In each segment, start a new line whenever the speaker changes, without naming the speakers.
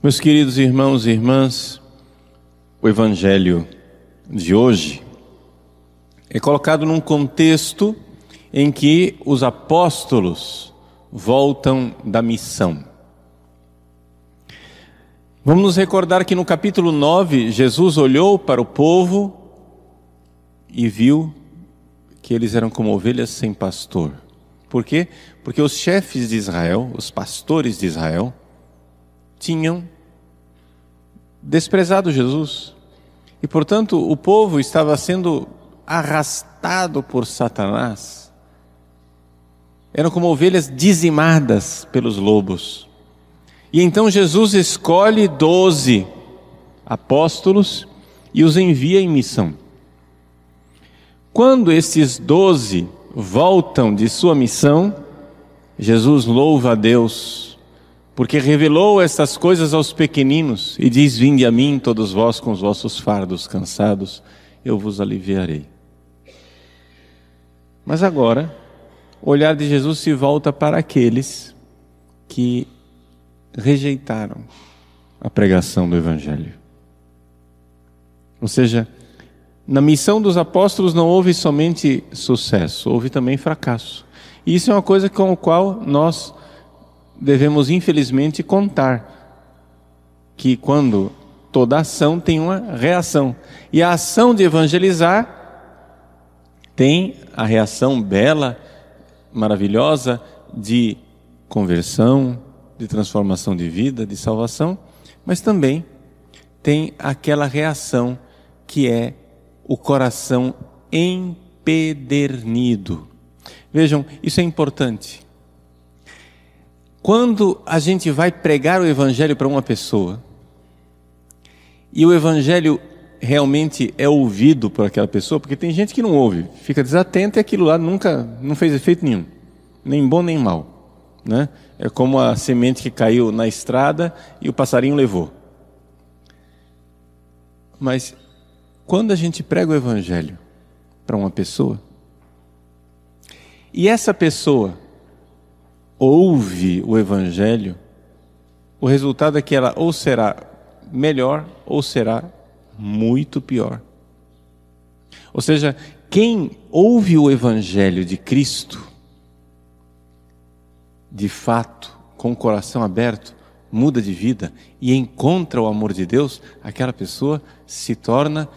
Meus queridos irmãos e irmãs, o Evangelho de hoje é colocado num contexto em que os apóstolos voltam da missão. Vamos nos recordar que no capítulo 9, Jesus olhou para o povo e viu que eles eram como ovelhas sem pastor. Por quê? Porque os chefes de Israel, os pastores de Israel, tinham desprezado Jesus. E, portanto, o povo estava sendo arrastado por Satanás. Eram como ovelhas dizimadas pelos lobos. E então Jesus escolhe doze apóstolos e os envia em missão. Quando esses doze voltam de sua missão, Jesus louva a Deus, porque revelou estas coisas aos pequeninos e diz: Vinde a mim, todos vós com os vossos fardos cansados, eu vos aliviarei. Mas agora, o olhar de Jesus se volta para aqueles que rejeitaram a pregação do Evangelho. Ou seja, na missão dos apóstolos não houve somente sucesso, houve também fracasso. E isso é uma coisa com a qual nós devemos, infelizmente, contar. Que quando toda ação tem uma reação. E a ação de evangelizar tem a reação bela, maravilhosa de conversão, de transformação de vida, de salvação, mas também tem aquela reação que é o coração empedernido. Vejam, isso é importante. Quando a gente vai pregar o Evangelho para uma pessoa, e o Evangelho realmente é ouvido por aquela pessoa, porque tem gente que não ouve, fica desatento e aquilo lá nunca não fez efeito nenhum, nem bom nem mal. Né? É como a semente que caiu na estrada e o passarinho levou. Mas quando a gente prega o Evangelho para uma pessoa, e essa pessoa ouve o Evangelho, o resultado é que ela ou será melhor ou será muito pior. Ou seja, quem ouve o Evangelho de Cristo, de fato, com o coração aberto, muda de vida e encontra o amor de Deus, aquela pessoa se torna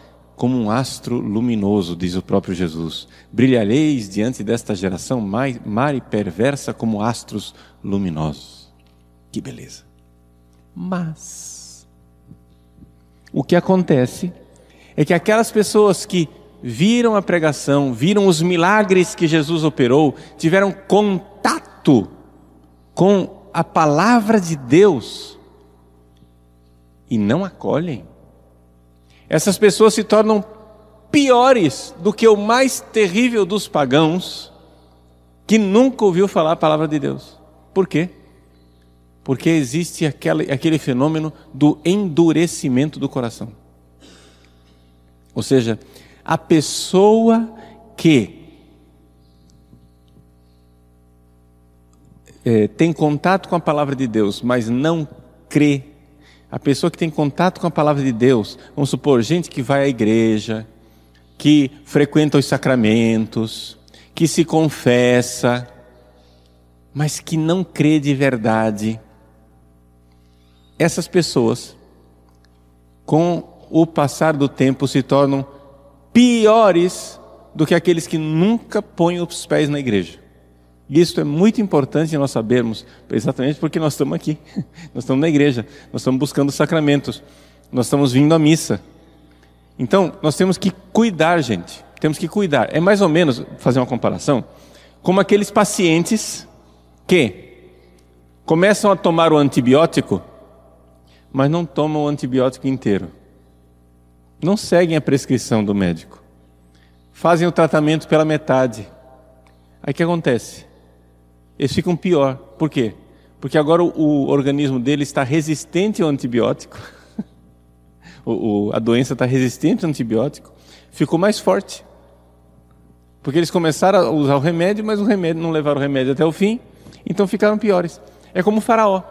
como um astro luminoso, diz o próprio Jesus. Brilhareis diante desta geração má e perversa como astros luminosos. Que beleza. Mas, o que acontece é que aquelas pessoas que viram a pregação, viram os milagres que Jesus operou, tiveram contato com a palavra de Deus e não acolhem. Essas pessoas se tornam piores do que o mais terrível dos pagãos que nunca ouviu falar a palavra de Deus. Por quê? Porque existe aquele, aquele fenômeno do endurecimento do coração. Ou seja, a pessoa que é, tem contato com a palavra de Deus, mas não crê, a pessoa que tem contato com a palavra de Deus, vamos supor, gente que vai à igreja, que frequenta os sacramentos, que se confessa, mas que não crê de verdade, essas pessoas, com o passar do tempo, se tornam piores do que aqueles que nunca põem os pés na igreja. Isso é muito importante nós sabermos, exatamente porque nós estamos aqui, nós estamos na igreja, nós estamos buscando sacramentos, nós estamos vindo à missa. Então, nós temos que cuidar, gente, temos que cuidar. É mais ou menos, fazer uma comparação, como aqueles pacientes que começam a tomar o antibiótico, mas não tomam o antibiótico inteiro. Não seguem a prescrição do médico. Fazem o tratamento pela metade. Aí o que acontece? Eles ficam pior. Por quê? Porque agora o, o organismo dele está resistente ao antibiótico. o, o, a doença está resistente ao antibiótico. Ficou mais forte. Porque eles começaram a usar o remédio, mas o remédio não levaram o remédio até o fim, então ficaram piores. É como o faraó.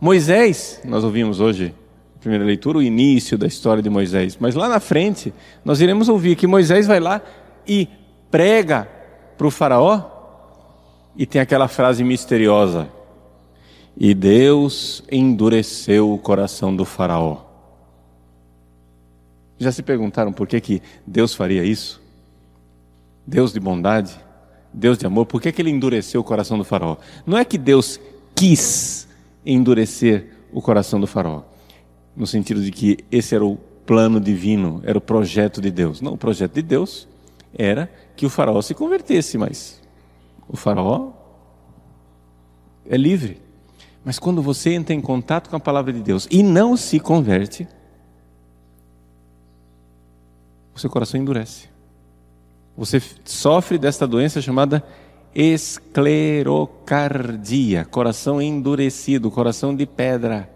Moisés, nós ouvimos hoje, primeira leitura, o início da história de Moisés, mas lá na frente nós iremos ouvir que Moisés vai lá e prega para o Faraó e tem aquela frase misteriosa: E Deus endureceu o coração do Faraó. Já se perguntaram por que, que Deus faria isso? Deus de bondade, Deus de amor, por que, que ele endureceu o coração do Faraó? Não é que Deus quis endurecer o coração do Faraó, no sentido de que esse era o plano divino, era o projeto de Deus. Não, o projeto de Deus era que o Faraó se convertesse, mas o Faraó é livre. Mas quando você entra em contato com a palavra de Deus e não se converte, o seu coração endurece. Você sofre desta doença chamada esclerocardia, coração endurecido, coração de pedra.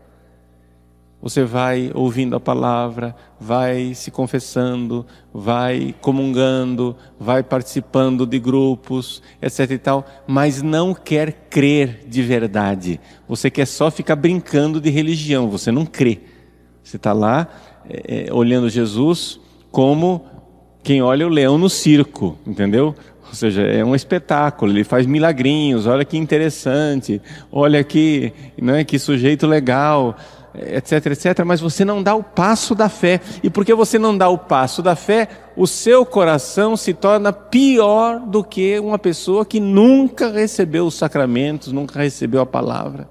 Você vai ouvindo a palavra, vai se confessando, vai comungando, vai participando de grupos, etc e tal, mas não quer crer de verdade. Você quer só ficar brincando de religião, você não crê. Você está lá é, olhando Jesus como quem olha o leão no circo, entendeu? Ou seja, é um espetáculo, ele faz milagrinhos, olha que interessante, olha que, é que sujeito legal, etc, etc, mas você não dá o passo da fé. E porque você não dá o passo da fé, o seu coração se torna pior do que uma pessoa que nunca recebeu os sacramentos, nunca recebeu a palavra.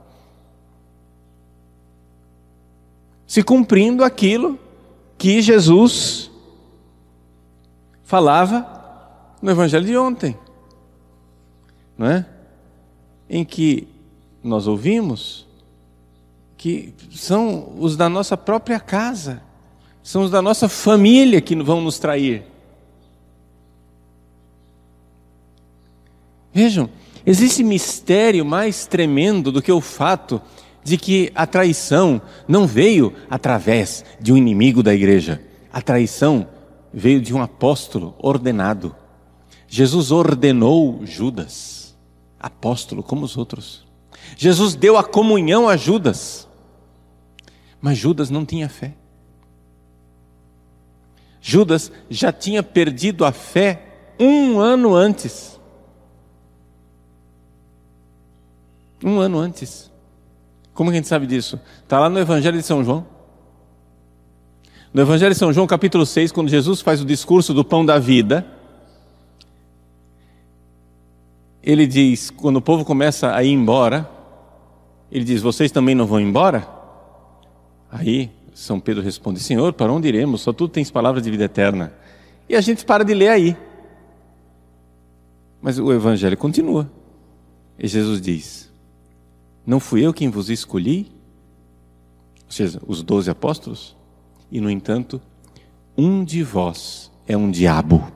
Se cumprindo aquilo que Jesus falava no Evangelho de ontem, não é? Em que nós ouvimos que são os da nossa própria casa, são os da nossa família que vão nos trair. Vejam, existe mistério mais tremendo do que o fato de que a traição não veio através de um inimigo da igreja. A traição veio de um apóstolo ordenado. Jesus ordenou Judas, apóstolo como os outros. Jesus deu a comunhão a Judas, mas Judas não tinha fé. Judas já tinha perdido a fé um ano antes. Um ano antes. Como que a gente sabe disso? Está lá no Evangelho de São João. No Evangelho de São João, capítulo 6, quando Jesus faz o discurso do pão da vida, ele diz, quando o povo começa a ir embora, ele diz: Vocês também não vão embora? Aí São Pedro responde: Senhor, para onde iremos? Só tu tens palavras de vida eterna. E a gente para de ler aí. Mas o evangelho continua. E Jesus diz: Não fui eu quem vos escolhi? Ou seja, os doze apóstolos? E no entanto, um de vós é um diabo.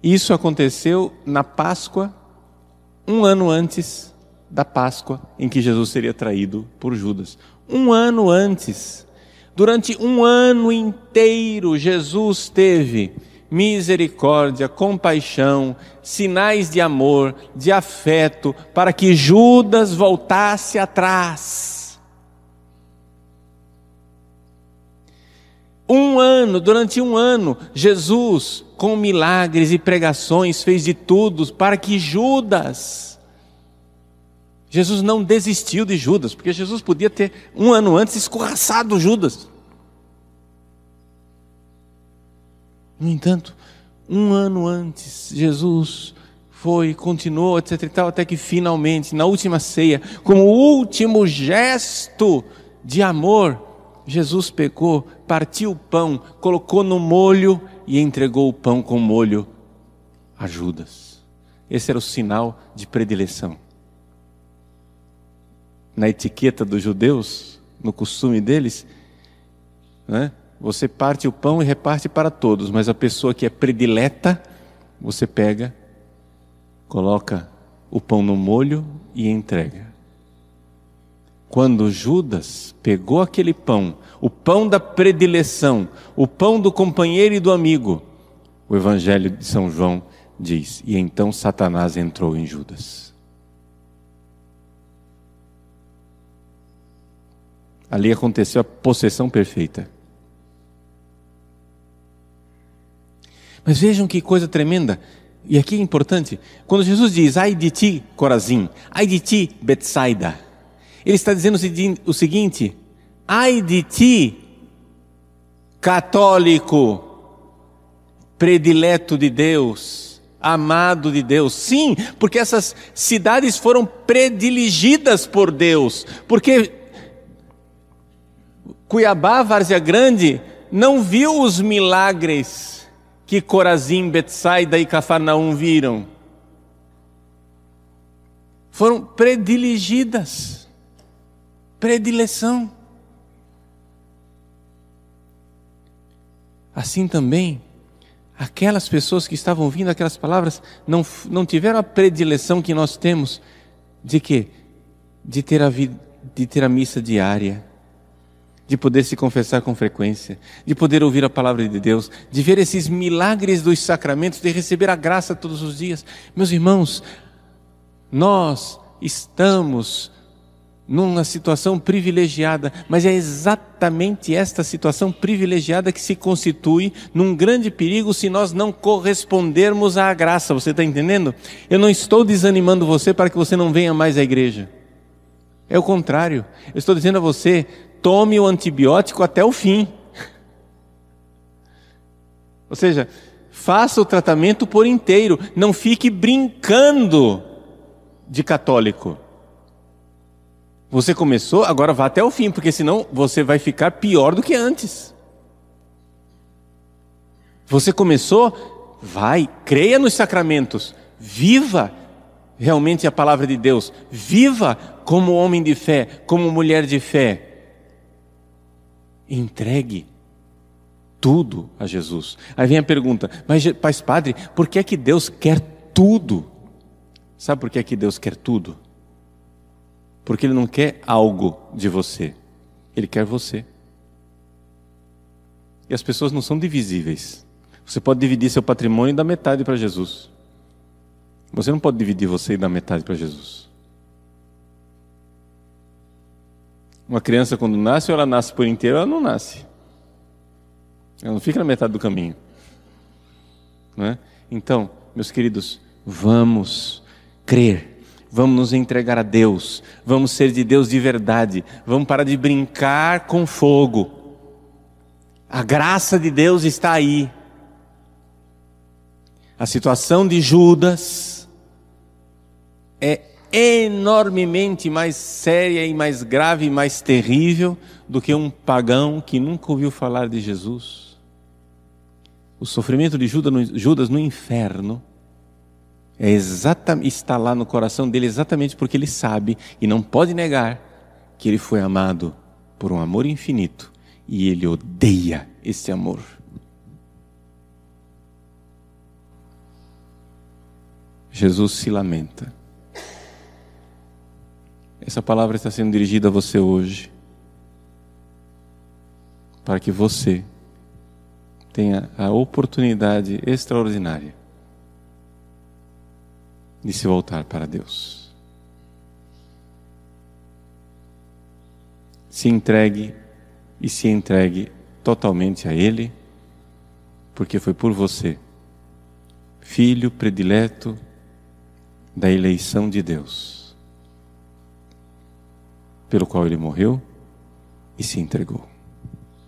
Isso aconteceu na Páscoa, um ano antes da Páscoa em que Jesus seria traído por Judas. Um ano antes. Durante um ano inteiro, Jesus teve misericórdia, compaixão, sinais de amor, de afeto, para que Judas voltasse atrás. Um ano, durante um ano, Jesus, com milagres e pregações, fez de tudo para que Judas. Jesus não desistiu de Judas, porque Jesus podia ter um ano antes escorraçado Judas. No entanto, um ano antes, Jesus foi, continuou, etc e tal, até que finalmente, na última ceia, como último gesto de amor, Jesus pegou, partiu o pão, colocou no molho e entregou o pão com molho a Judas. Esse era o sinal de predileção. Na etiqueta dos judeus, no costume deles, né, você parte o pão e reparte para todos, mas a pessoa que é predileta, você pega, coloca o pão no molho e entrega. Quando Judas pegou aquele pão, o pão da predileção, o pão do companheiro e do amigo, o Evangelho de São João diz: e então Satanás entrou em Judas. Ali aconteceu a possessão perfeita. Mas vejam que coisa tremenda. E aqui é importante, quando Jesus diz, ai de ti, Corazim, ai de ti, Betsaida, ele está dizendo o seguinte, ai de ti, católico, predileto de Deus, amado de Deus. Sim, porque essas cidades foram prediligidas por Deus, porque Cuiabá, Várzea Grande, não viu os milagres que Corazim, Betsaida e Cafarnaum viram. Foram prediligidas. Predileção. Assim também, aquelas pessoas que estavam ouvindo aquelas palavras não, não tiveram a predileção que nós temos de quê? De ter a, vida, de ter a missa diária, de poder se confessar com frequência, de poder ouvir a palavra de Deus, de ver esses milagres dos sacramentos, de receber a graça todos os dias. Meus irmãos, nós estamos numa situação privilegiada, mas é exatamente esta situação privilegiada que se constitui num grande perigo se nós não correspondermos à graça. Você está entendendo? Eu não estou desanimando você para que você não venha mais à igreja. É o contrário. Eu estou dizendo a você: tome o antibiótico até o fim. Ou seja, faça o tratamento por inteiro, não fique brincando de católico. Você começou, agora vá até o fim, porque senão você vai ficar pior do que antes. Você começou, vai, creia nos sacramentos, viva realmente a palavra de Deus, viva como homem de fé, como mulher de fé. Entregue tudo a Jesus. Aí vem a pergunta: mas, Pai Padre, por que é que Deus quer tudo? Sabe por que é que Deus quer tudo? Porque Ele não quer algo de você, Ele quer você. E as pessoas não são divisíveis. Você pode dividir seu patrimônio dar metade para Jesus. Você não pode dividir você dar metade para Jesus. Uma criança, quando nasce, ela nasce por inteiro, ela não nasce. Ela não fica na metade do caminho. Não é? Então, meus queridos, vamos crer, vamos nos entregar a Deus, vamos ser de Deus de verdade, vamos parar de brincar com fogo. A graça de Deus está aí. A situação de Judas é enormemente mais séria e mais grave e mais terrível do que um pagão que nunca ouviu falar de Jesus. O sofrimento de Judas no inferno é exatamente, está lá no coração dele exatamente porque ele sabe e não pode negar que ele foi amado por um amor infinito e ele odeia esse amor. Jesus se lamenta essa palavra está sendo dirigida a você hoje, para que você tenha a oportunidade extraordinária de se voltar para Deus. Se entregue e se entregue totalmente a Ele, porque foi por você, filho predileto da eleição de Deus pelo qual ele morreu e se entregou.